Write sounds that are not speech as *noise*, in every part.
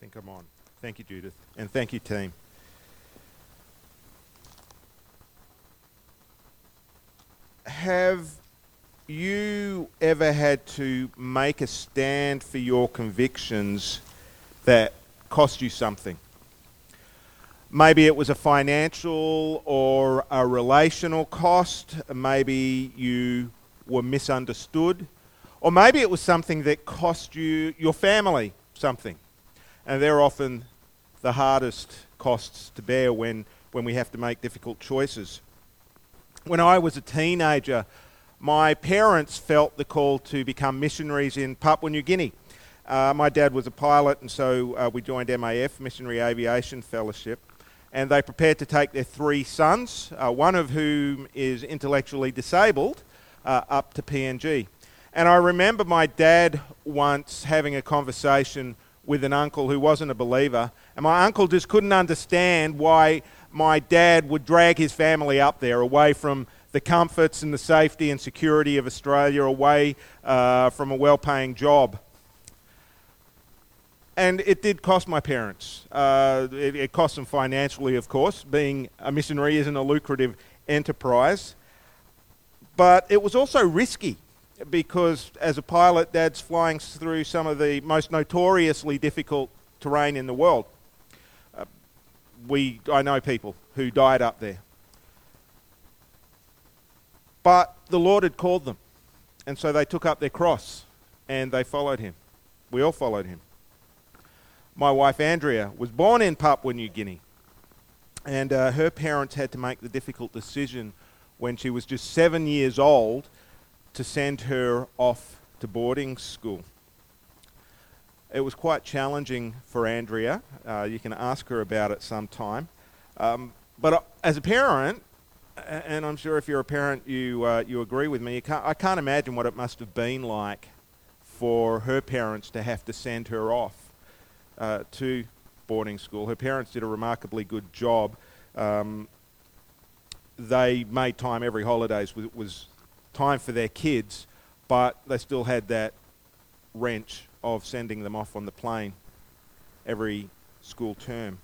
think I'm on. Thank you, Judith. And thank you, team. Have you ever had to make a stand for your convictions that cost you something? Maybe it was a financial or a relational cost. Maybe you were misunderstood. Or maybe it was something that cost you, your family, something. And they're often the hardest costs to bear when, when we have to make difficult choices. When I was a teenager, my parents felt the call to become missionaries in Papua New Guinea. Uh, my dad was a pilot, and so uh, we joined MAF, Missionary Aviation Fellowship, and they prepared to take their three sons, uh, one of whom is intellectually disabled, uh, up to PNG. And I remember my dad once having a conversation with an uncle who wasn't a believer, and my uncle just couldn't understand why my dad would drag his family up there away from the comforts and the safety and security of Australia, away uh, from a well paying job. And it did cost my parents. Uh, it, it cost them financially, of course. Being a missionary isn't a lucrative enterprise. But it was also risky because as a pilot, Dad's flying through some of the most notoriously difficult terrain in the world. Uh, we, I know people who died up there. But the Lord had called them, and so they took up their cross and they followed him. We all followed him. My wife Andrea was born in Papua New Guinea, and uh, her parents had to make the difficult decision when she was just seven years old to send her off to boarding school. It was quite challenging for Andrea. Uh, you can ask her about it sometime. Um, but uh, as a parent, and I'm sure if you're a parent, you uh, you agree with me. Can't, I can't imagine what it must have been like for her parents to have to send her off uh, to boarding school. Her parents did a remarkably good job. Um, they made time every holidays was, was time for their kids, but they still had that wrench of sending them off on the plane every school term.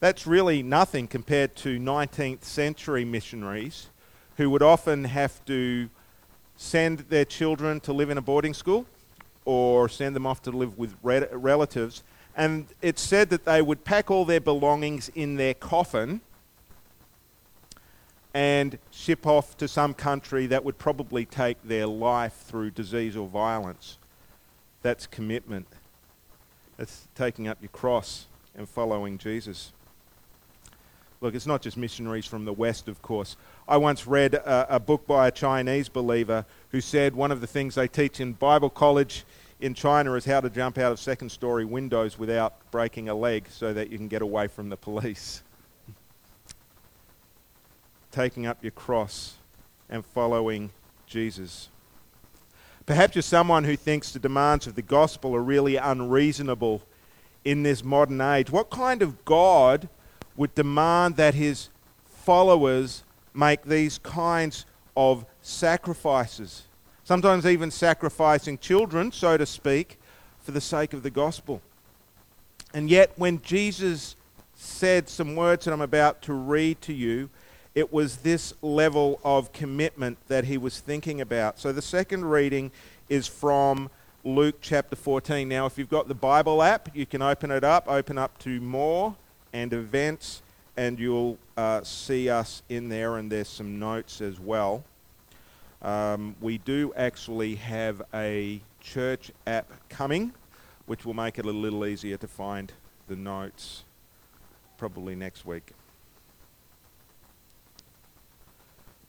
That's really nothing compared to 19th century missionaries who would often have to send their children to live in a boarding school or send them off to live with relatives. And it's said that they would pack all their belongings in their coffin and ship off to some country that would probably take their life through disease or violence. That's commitment. That's taking up your cross and following Jesus. Look, it's not just missionaries from the West, of course. I once read a, a, book by a Chinese believer who said one of the things they teach in Bible college in China is how to jump out of second story windows without breaking a leg so that you can get away from the police *laughs* taking up your cross and following Jesus. Perhaps you're someone who thinks the demands of the gospel are really unreasonable in this modern age. What kind of God would demand that his followers make these kinds of sacrifices? Sometimes even sacrificing children, so to speak, for the sake of the gospel. And yet, when Jesus said some words that I'm about to read to you, it was this level of commitment that he was thinking about. So the second reading is from Luke chapter 14. Now, if you've got the Bible app, you can open it up, open up to more and events, and you'll uh, see us in there, and there's some notes as well. Um, we do actually have a church app coming, which will make it a little easier to find the notes probably next week.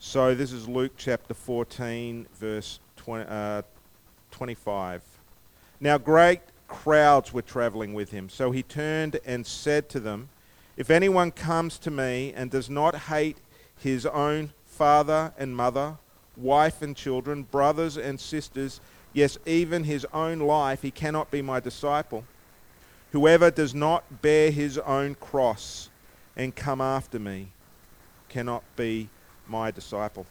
So this is Luke chapter 14, verse 20, uh, 25. Now great crowds were traveling with him. So he turned and said to them, If anyone comes to me and does not hate his own father and mother, wife and children, brothers and sisters, yes, even his own life, he cannot be my disciple. Whoever does not bear his own cross and come after me cannot be my disciple.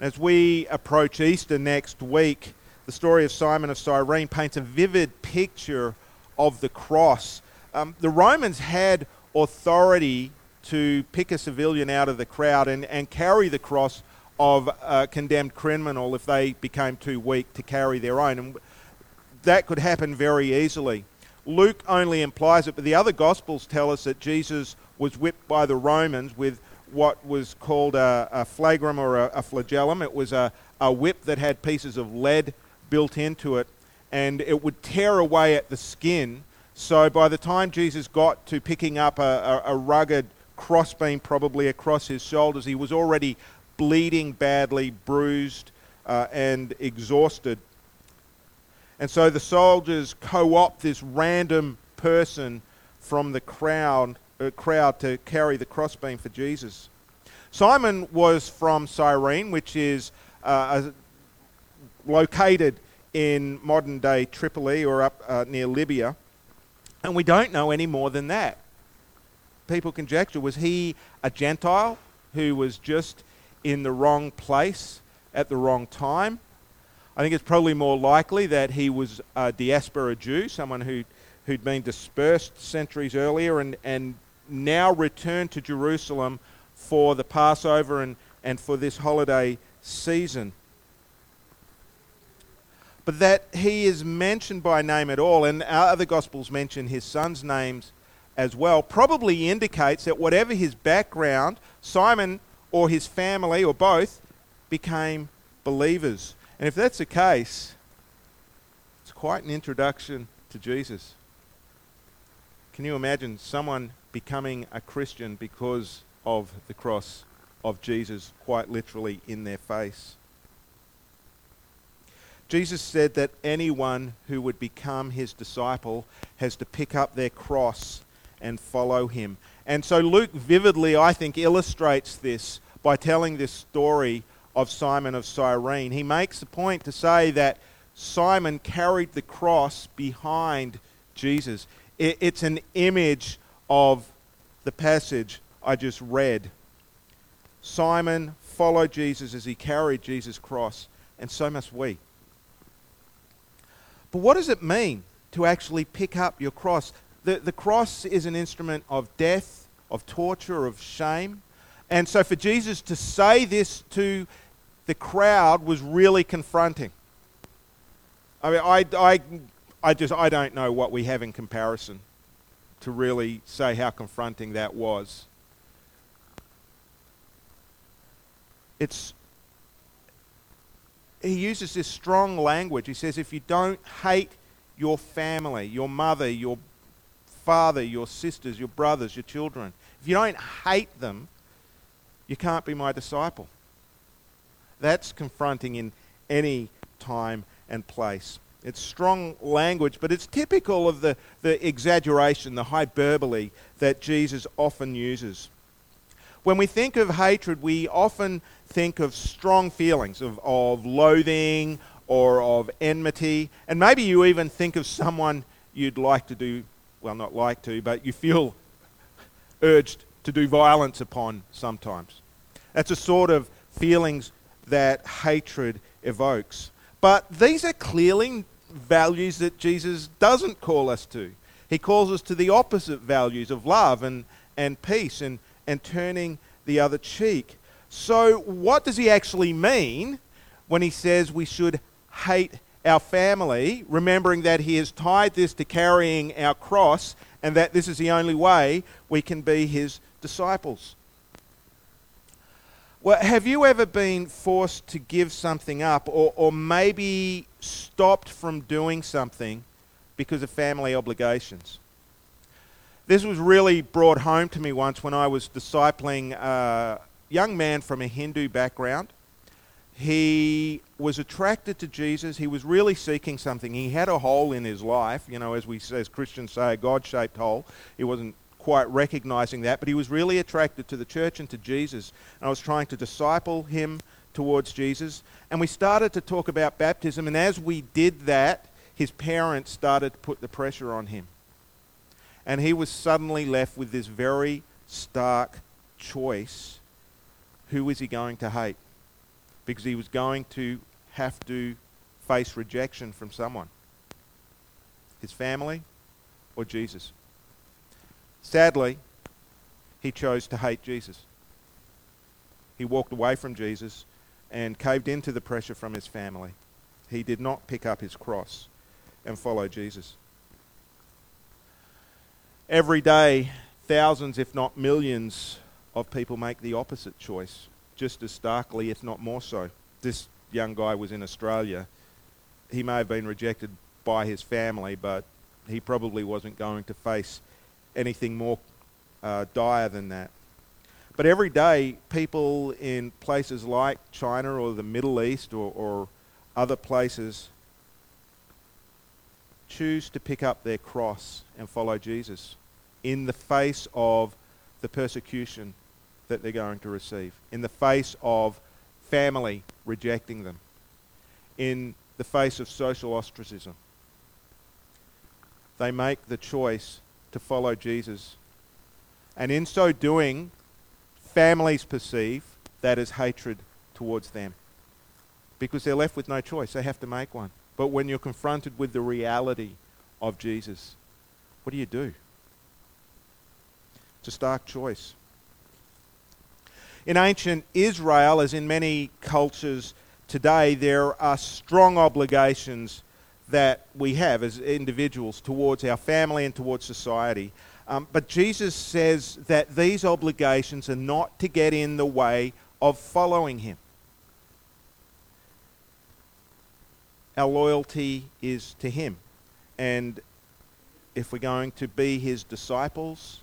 As we approach Easter next week, the story of Simon of Cyrene paints a vivid picture of the cross. Um, the Romans had authority to pick a civilian out of the crowd and, and carry the cross of a condemned criminal if they became too weak to carry their own. And that could happen very easily. Luke only implies it, but the other Gospels tell us that Jesus was whipped by the Romans with what was called a, a flagrum or a, a, flagellum. It was a, a whip that had pieces of lead built into it, and it would tear away at the skin. So by the time Jesus got to picking up a, a, a rugged crossbeam, probably across his shoulders, he was already bleeding badly, bruised, uh, and exhausted. And so the soldiers co opt this random person from the crowd, crowd to carry the crossbeam for Jesus. Simon was from Cyrene, which is uh, located in modern day Tripoli or up uh, near Libya. And we don't know any more than that. People conjecture was he a Gentile who was just in the wrong place at the wrong time? I think it's probably more likely that he was a diaspora Jew, someone who, who'd been dispersed centuries earlier and, and now return to Jerusalem for the Passover and, and for this holiday season. But that he is mentioned by name at all, and our other Gospels mention his son's names as well, probably indicates that whatever his background, Simon or his family or both became believers. And if that's the case, it's quite an introduction to Jesus. Can you imagine someone becoming a Christian because of the cross of Jesus, quite literally in their face? Jesus said that anyone who would become his disciple has to pick up their cross and follow him. And so Luke vividly, I think, illustrates this by telling this story of Simon of Cyrene. He makes the point to say that Simon carried the cross behind Jesus. It's an image of the passage I just read. Simon followed Jesus as he carried Jesus' cross, and so must we. But what does it mean to actually pick up your cross? The, the cross is an instrument of death, of torture, of shame. And so for Jesus to say this to the crowd was really confronting. I mean, I, I, I just I don't know what we have in comparison to really say how confronting that was. It's he uses this strong language. He says, if you don't hate your family, your mother, your father, your sisters, your brothers, your children, if you don't hate them, you can't be my disciple. That's confronting in any time and place. It's strong language, but it's typical of the, the exaggeration, the hyperbole that Jesus often uses. When we think of hatred, we often think of strong feelings of, of loathing or of enmity, and maybe you even think of someone you'd like to do, well, not like to, but you feel *laughs* urged to do violence upon sometimes. That's a sort of feelings that hatred evokes. But these are clearly values that Jesus doesn't call us to. He calls us to the opposite values of love and, and peace and, and turning the other cheek. So, what does he actually mean when he says we should hate our family, remembering that he has tied this to carrying our cross and that this is the only way we can be his disciples? Well, have you ever been forced to give something up or, or maybe stopped from doing something because of family obligations? This was really brought home to me once when I was discipling a young man from a Hindu background. He was attracted to Jesus. He was really seeking something. He had a hole in his life, you know, as we as Christians say, a God-shaped hole. He wasn't quite recognizing that, but he was really attracted to the church and to Jesus. And I was trying to disciple him towards Jesus. And we started to talk about baptism, and as we did that, his parents started to put the pressure on him. And he was suddenly left with this very stark choice who was he going to hate? Because he was going to have to face rejection from someone his family or Jesus. Sadly, he chose to hate Jesus. He walked away from Jesus and caved into the pressure from his family. He did not pick up his cross and follow Jesus. Every day, thousands, if not millions, of people make the opposite choice, just as starkly, if not more so. This young guy was in Australia. He may have been rejected by his family, but he probably wasn't going to face anything more uh, dire than that. But every day, people in places like China or the Middle East or, or other places choose to pick up their cross and follow Jesus in the face of the persecution that they're going to receive, in the face of family rejecting them, in the face of social ostracism. They make the choice to follow Jesus. And in so doing, families perceive that as hatred towards them because they're left with no choice. They have to make one. But when you're confronted with the reality of Jesus, what do you do? It's a stark choice. In ancient Israel, as in many cultures today, there are strong obligations that we have as individuals towards our family and towards society. Um, but Jesus says that these obligations are not to get in the way of following him. Our loyalty is to him. And if we're going to be his disciples,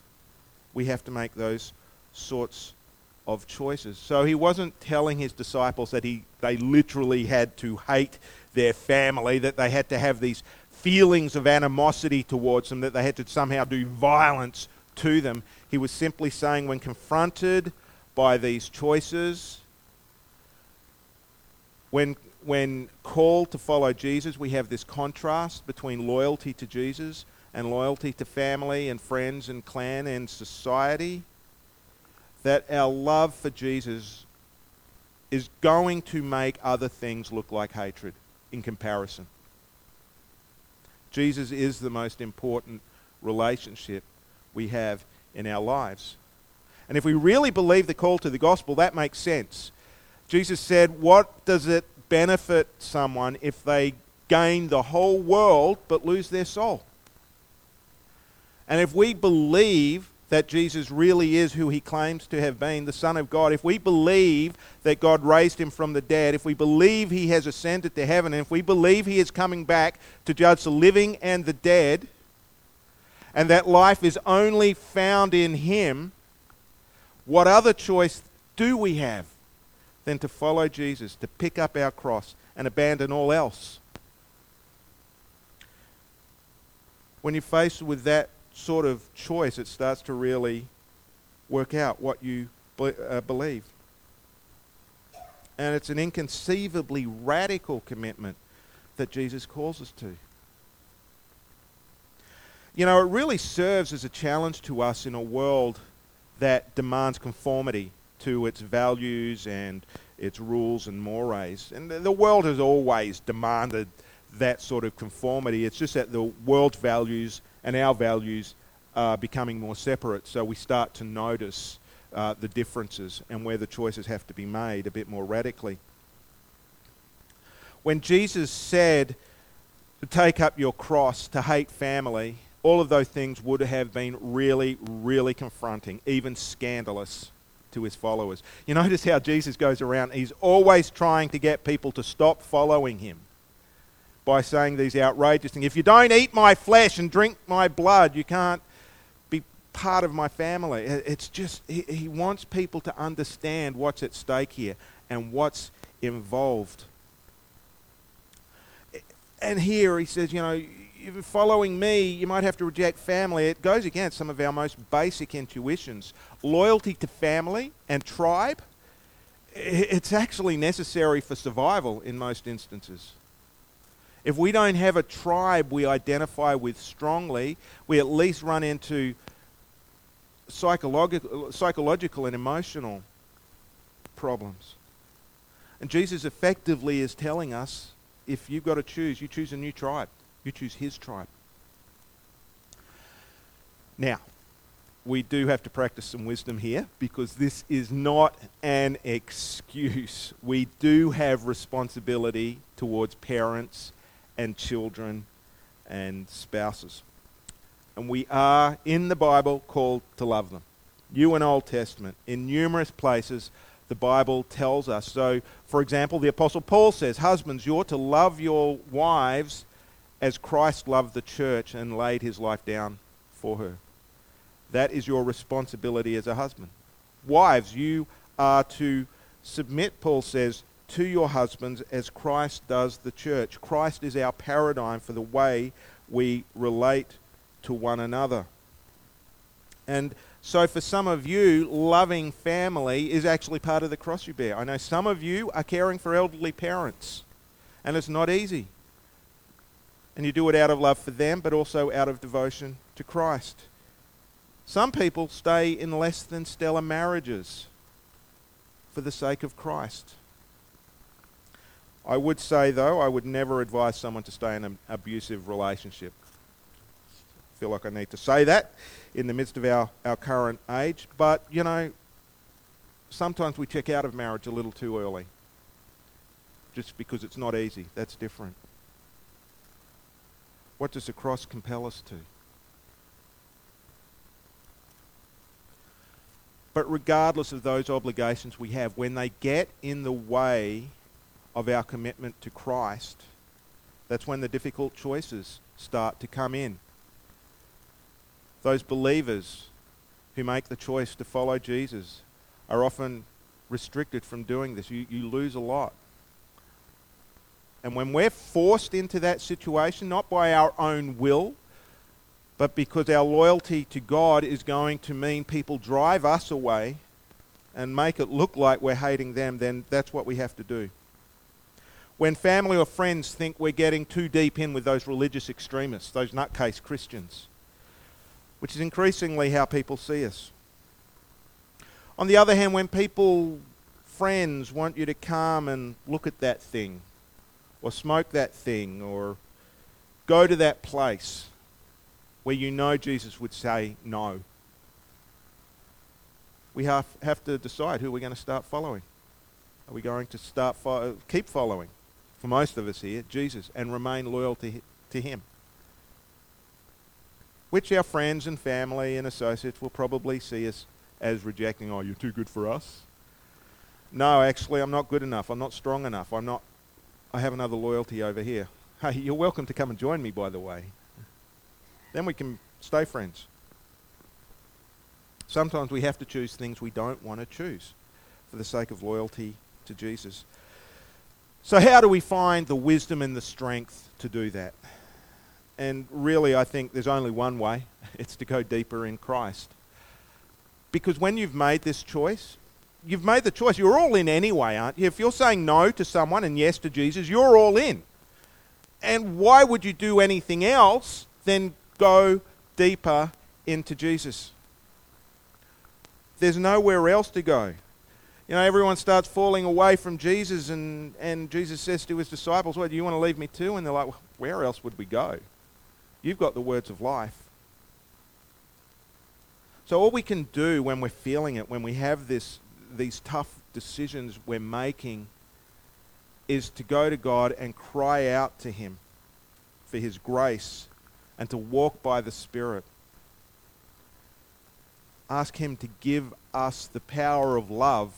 we have to make those sorts of choices. So he wasn't telling his disciples that he, they literally had to hate their family, that they had to have these feelings of animosity towards them, that they had to somehow do violence to them. He was simply saying, when confronted by these choices, when, when called to follow Jesus, we have this contrast between loyalty to Jesus and loyalty to family and friends and clan and society. That our love for Jesus is going to make other things look like hatred in comparison. Jesus is the most important relationship we have in our lives. And if we really believe the call to the gospel, that makes sense. Jesus said, What does it benefit someone if they gain the whole world but lose their soul? And if we believe that Jesus really is who he claims to have been, the Son of God, if we believe that God raised him from the dead, if we believe he has ascended to heaven, and if we believe he is coming back to judge the living and the dead, and that life is only found in him, what other choice do we have than to follow Jesus, to pick up our cross and abandon all else? When you're faced with that sort of choice, it starts to really work out what you uh, believe. And it's an inconceivably radical commitment that Jesus calls us to. You know, it really serves as a challenge to us in a world that demands conformity to its values and its rules and mores. And the world has always demanded that sort of conformity. It's just that the world's values and our values are becoming more separate, so we start to notice uh, the differences and where the choices have to be made a bit more radically. When Jesus said to take up your cross, to hate family, all of those things would have been really, really confronting, even scandalous to his followers. You *laughs* notice how Jesus goes around, he's always trying to get people to stop following him by saying these outrageous things. If you don't eat my flesh and drink my blood, you can't be part of my family. It's just, he, wants people to understand what's at stake here and what's involved. And here he says, you know, following me, you might have to reject family. It goes against some of our most basic intuitions. Loyalty to family and tribe, it's actually necessary for survival in most instances. If we don't have a tribe we identify with strongly, we at least run into psychological, psychological and emotional problems. And Jesus effectively is telling us if you've got to choose, you choose a new tribe. You choose his tribe. Now, we do have to practice some wisdom here because this is not an excuse. We do have responsibility towards parents and children and spouses. And we are, in the Bible, called to love them. New and Old Testament, in numerous places, the Bible tells us. So, for example, the Apostle Paul says, Husbands, you're to love your wives as Christ loved the church and laid his life down for her. That is your responsibility as a husband. Wives, you are to submit, Paul says, to your husbands as Christ does the church. Christ is our paradigm for the way we relate to one another. And so, for some of you, loving family is actually part of the cross you bear. I know some of you are caring for elderly parents, and it's not easy. And you do it out of love for them, but also out of devotion to Christ. Some people stay in less than stellar marriages for the sake of Christ. I would say, though, I would never advise someone to stay in an abusive relationship. I feel like I need to say that in the midst of our, our current age. But, you know, sometimes we check out of marriage a little too early just because it's not easy. That's different. What does the cross compel us to? But regardless of those obligations we have, when they get in the way of our commitment to Christ, that's when the difficult choices start to come in. Those believers who make the choice to follow Jesus are often restricted from doing this. You, you lose a lot. And when we're forced into that situation, not by our own will, but because our loyalty to God is going to mean people drive us away and make it look like we're hating them, then that's what we have to do when family or friends think we're getting too deep in with those religious extremists, those nutcase Christians, which is increasingly how people see us. On the other hand, when people, friends, want you to come and look at that thing, or smoke that thing, or go to that place where you know Jesus would say no, we have, have to decide who we're going to start following. Are we going to start fo- keep following? For most of us here, Jesus, and remain loyal to, to Him. Which our friends and family and associates will probably see us as rejecting, oh, you're too good for us. No, actually, I'm not good enough. I'm not strong enough. I'm not, I have another loyalty over here. Hey, you're welcome to come and join me, by the way. Then we can stay friends. Sometimes we have to choose things we don't want to choose for the sake of loyalty to Jesus. So, how do we find the wisdom and the strength to do that? And really, I think there's only one way *laughs* it's to go deeper in Christ. Because when you've made this choice, you've made the choice. You're all in anyway, aren't you? If you're saying no to someone and yes to Jesus, you're all in. And why would you do anything else than go deeper into Jesus? There's nowhere else to go you know, everyone starts falling away from Jesus, and, and Jesus says to his disciples, Well, do you want to leave me too? And they're like, well, Where else would we go? You've got the words of life. So, all we can do when we're feeling it, when we have this, these tough decisions we're making, is to go to God and cry out to Him for His grace and to walk by the Spirit. Ask Him to give us the power of love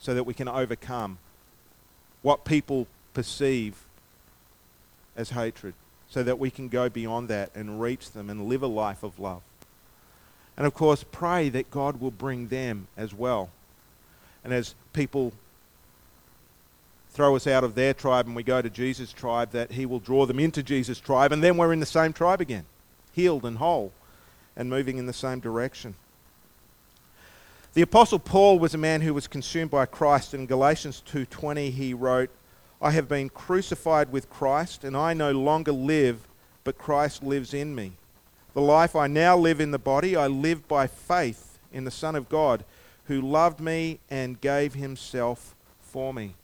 so that we can overcome what people perceive as hatred, so that we can go beyond that and reach them and live a life of love. And of course, pray that God will bring them as well. And as people throw us out of their tribe and we go to Jesus' tribe, that He will draw them into Jesus' tribe, and then we're in the same tribe again, healed and whole, and moving in the same direction. The apostle Paul was a man who was consumed by Christ. In Galatians 2:20 he wrote, "I have been crucified with Christ, and I no longer live, but Christ lives in me. The life I now live in the body, I live by faith in the Son of God, who loved me and gave himself for me."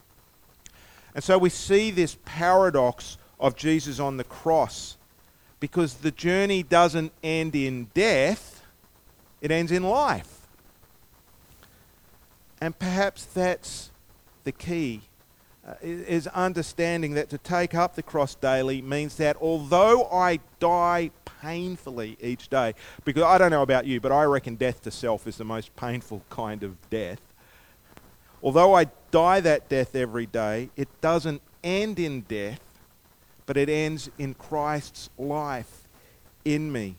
And so we see this paradox of Jesus on the cross because the journey doesn't end in death, it ends in life. And perhaps that's the key uh, is understanding that to take up the cross daily means that although I die painfully each day, because I don't know about you, but I reckon death to self is the most painful kind of death. Although I die that death every day, it doesn't end in death, but it ends in Christ's life in me.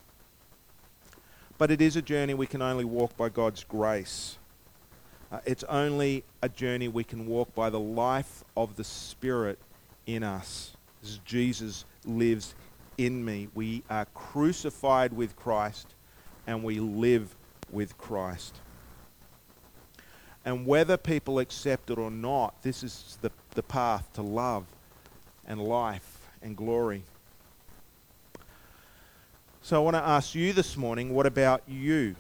But it is a journey we can only walk by God's grace. Uh, it's only a journey we can walk by the life of the Spirit in us. As Jesus lives in me. We are crucified with Christ and we live with Christ. And whether people accept it or not, this is the, the path to love and life and glory. So I want to ask you this morning what about you?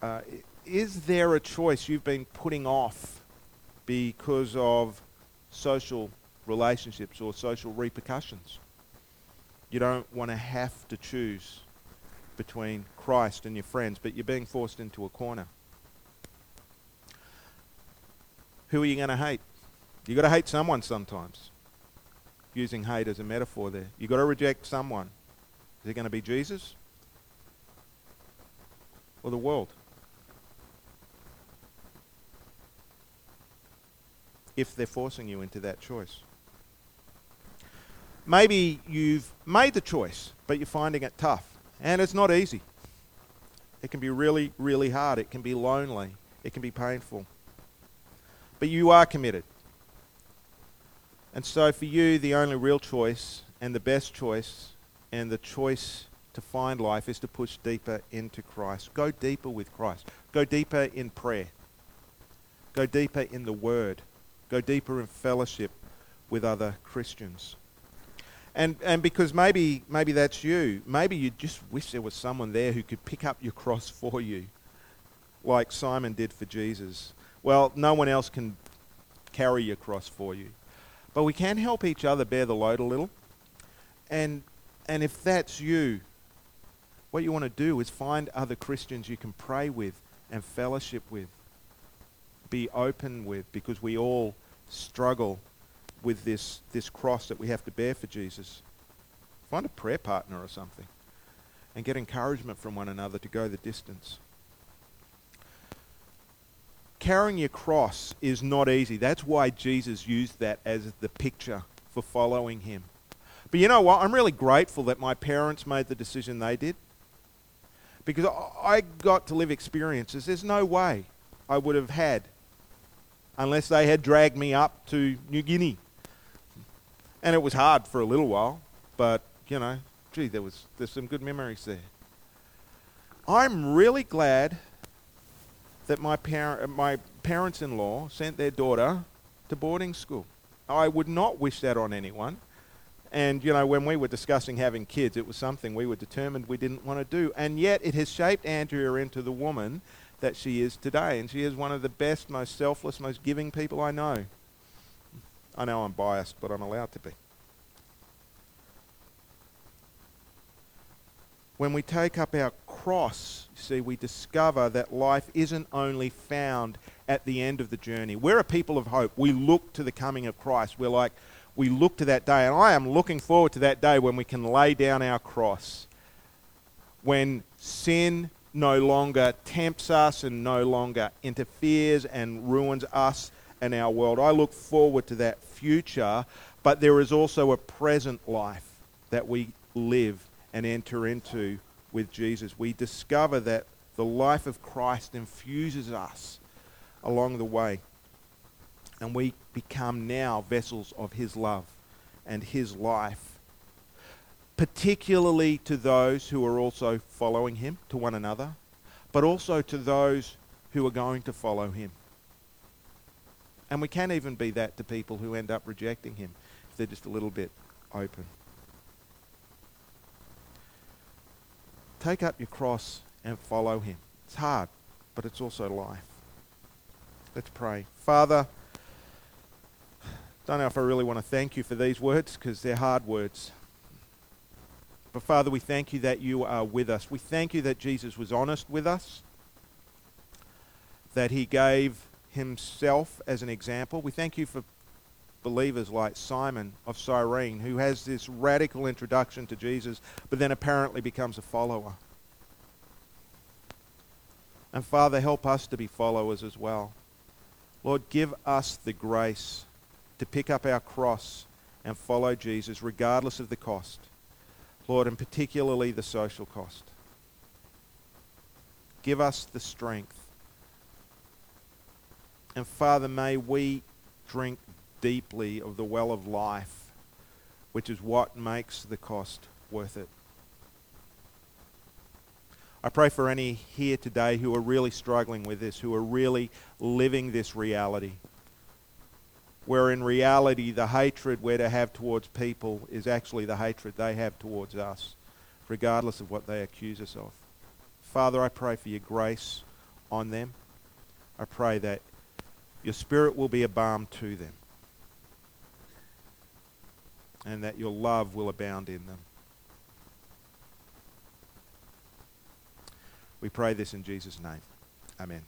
Uh, is there a choice you've been putting off because of social relationships or social repercussions? You don't want to have to choose between Christ and your friends, but you're being forced into a corner. Who are you going to hate? You've got to hate someone sometimes. Using hate as a metaphor there. You've got to reject someone. Is it going to be Jesus? Or the world? If they're forcing you into that choice. Maybe you've made the choice, but you're finding it tough. And it's not easy. It can be really, really hard. It can be lonely. It can be painful. But you are committed. And so for you, the only real choice and the best choice and the choice to find life is to push deeper into Christ. Go deeper with Christ. Go deeper in prayer. Go deeper in the Word. Go deeper in fellowship with other Christians. And, and because maybe, maybe that's you, maybe you just wish there was someone there who could pick up your cross *laughs* for you, like Simon did for Jesus. Well, no one else can carry your cross for you. But we can help each other bear the load a little. And, and if that's you, what you want to do is find other Christians you can pray with and fellowship with be open with because we all struggle with this, this cross that we have to bear for Jesus. Find a prayer partner or something and get encouragement from one another to go the distance. Carrying your cross is not easy. That's why Jesus used that as the picture for following him. But you know what? I'm really grateful that my parents made the decision they did because I got to live experiences. There's no way I would have had unless they had dragged me up to New Guinea. And it was hard for a little while, but, you know, gee, there was there's some good memories there. I'm really glad that my, par- uh, my parents-in-law sent their daughter to boarding school. I would not wish that on anyone. And, you know, when we were discussing having kids, it was something we were determined we didn't want to do. And yet it has shaped Andrea into the woman that she is today. And she is one of the best, most selfless, most giving people I know. I know I'm biased, but I'm allowed to be. When we take up our cross, you see, we discover that life isn't only found at the end of the journey. We're a people of hope. We look to the coming of Christ. We're like, we look to that day. And I am looking forward to that day when we can lay down our cross. When sin no longer tempts us and no longer interferes and ruins us and our world. I look forward to that future, but there is also a present life that we live and enter into with Jesus. We discover that the life of Christ infuses us along the way, and we become now vessels of His love and His life particularly to those who are also following him, to one another, but also to those who are going to follow him. And we can even be that to people who end up rejecting him if they're just a little bit open. Take up your cross and follow him. It's hard, but it's also life. Let's pray. Father, Don't know if I really want to thank you for these words because they're hard words. But Father, we thank you that you are with us. We thank you that Jesus was honest with us, that he gave himself as an example. We thank you for believers like Simon of Cyrene, who has this radical introduction to Jesus, but then apparently becomes a follower. And Father, help us to be followers as well. Lord, give us the grace to pick up our cross and follow Jesus regardless of the cost. Lord, and particularly the social cost. Give us the strength. And Father, may we drink deeply of the well of life, which is what makes the cost worth it. I pray for any here today who are really struggling with this, who are really living this reality. Where in reality, the hatred we're to have towards people is actually the hatred they have towards us, regardless of what they accuse us of. Father, I pray for your grace on them. I pray that your spirit will be a balm to them and that your love will abound in them. We pray this in Jesus' name. Amen.